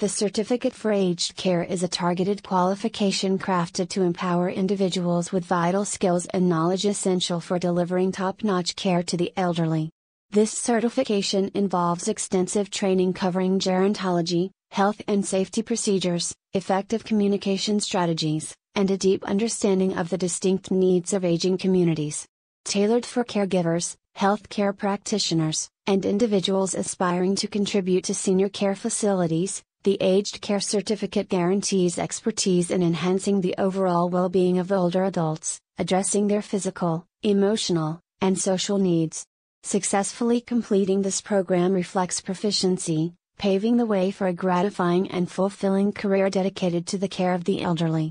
The Certificate for Aged Care is a targeted qualification crafted to empower individuals with vital skills and knowledge essential for delivering top notch care to the elderly. This certification involves extensive training covering gerontology, health and safety procedures, effective communication strategies, and a deep understanding of the distinct needs of aging communities. Tailored for caregivers, healthcare practitioners, and individuals aspiring to contribute to senior care facilities, the Aged Care Certificate guarantees expertise in enhancing the overall well being of older adults, addressing their physical, emotional, and social needs. Successfully completing this program reflects proficiency, paving the way for a gratifying and fulfilling career dedicated to the care of the elderly.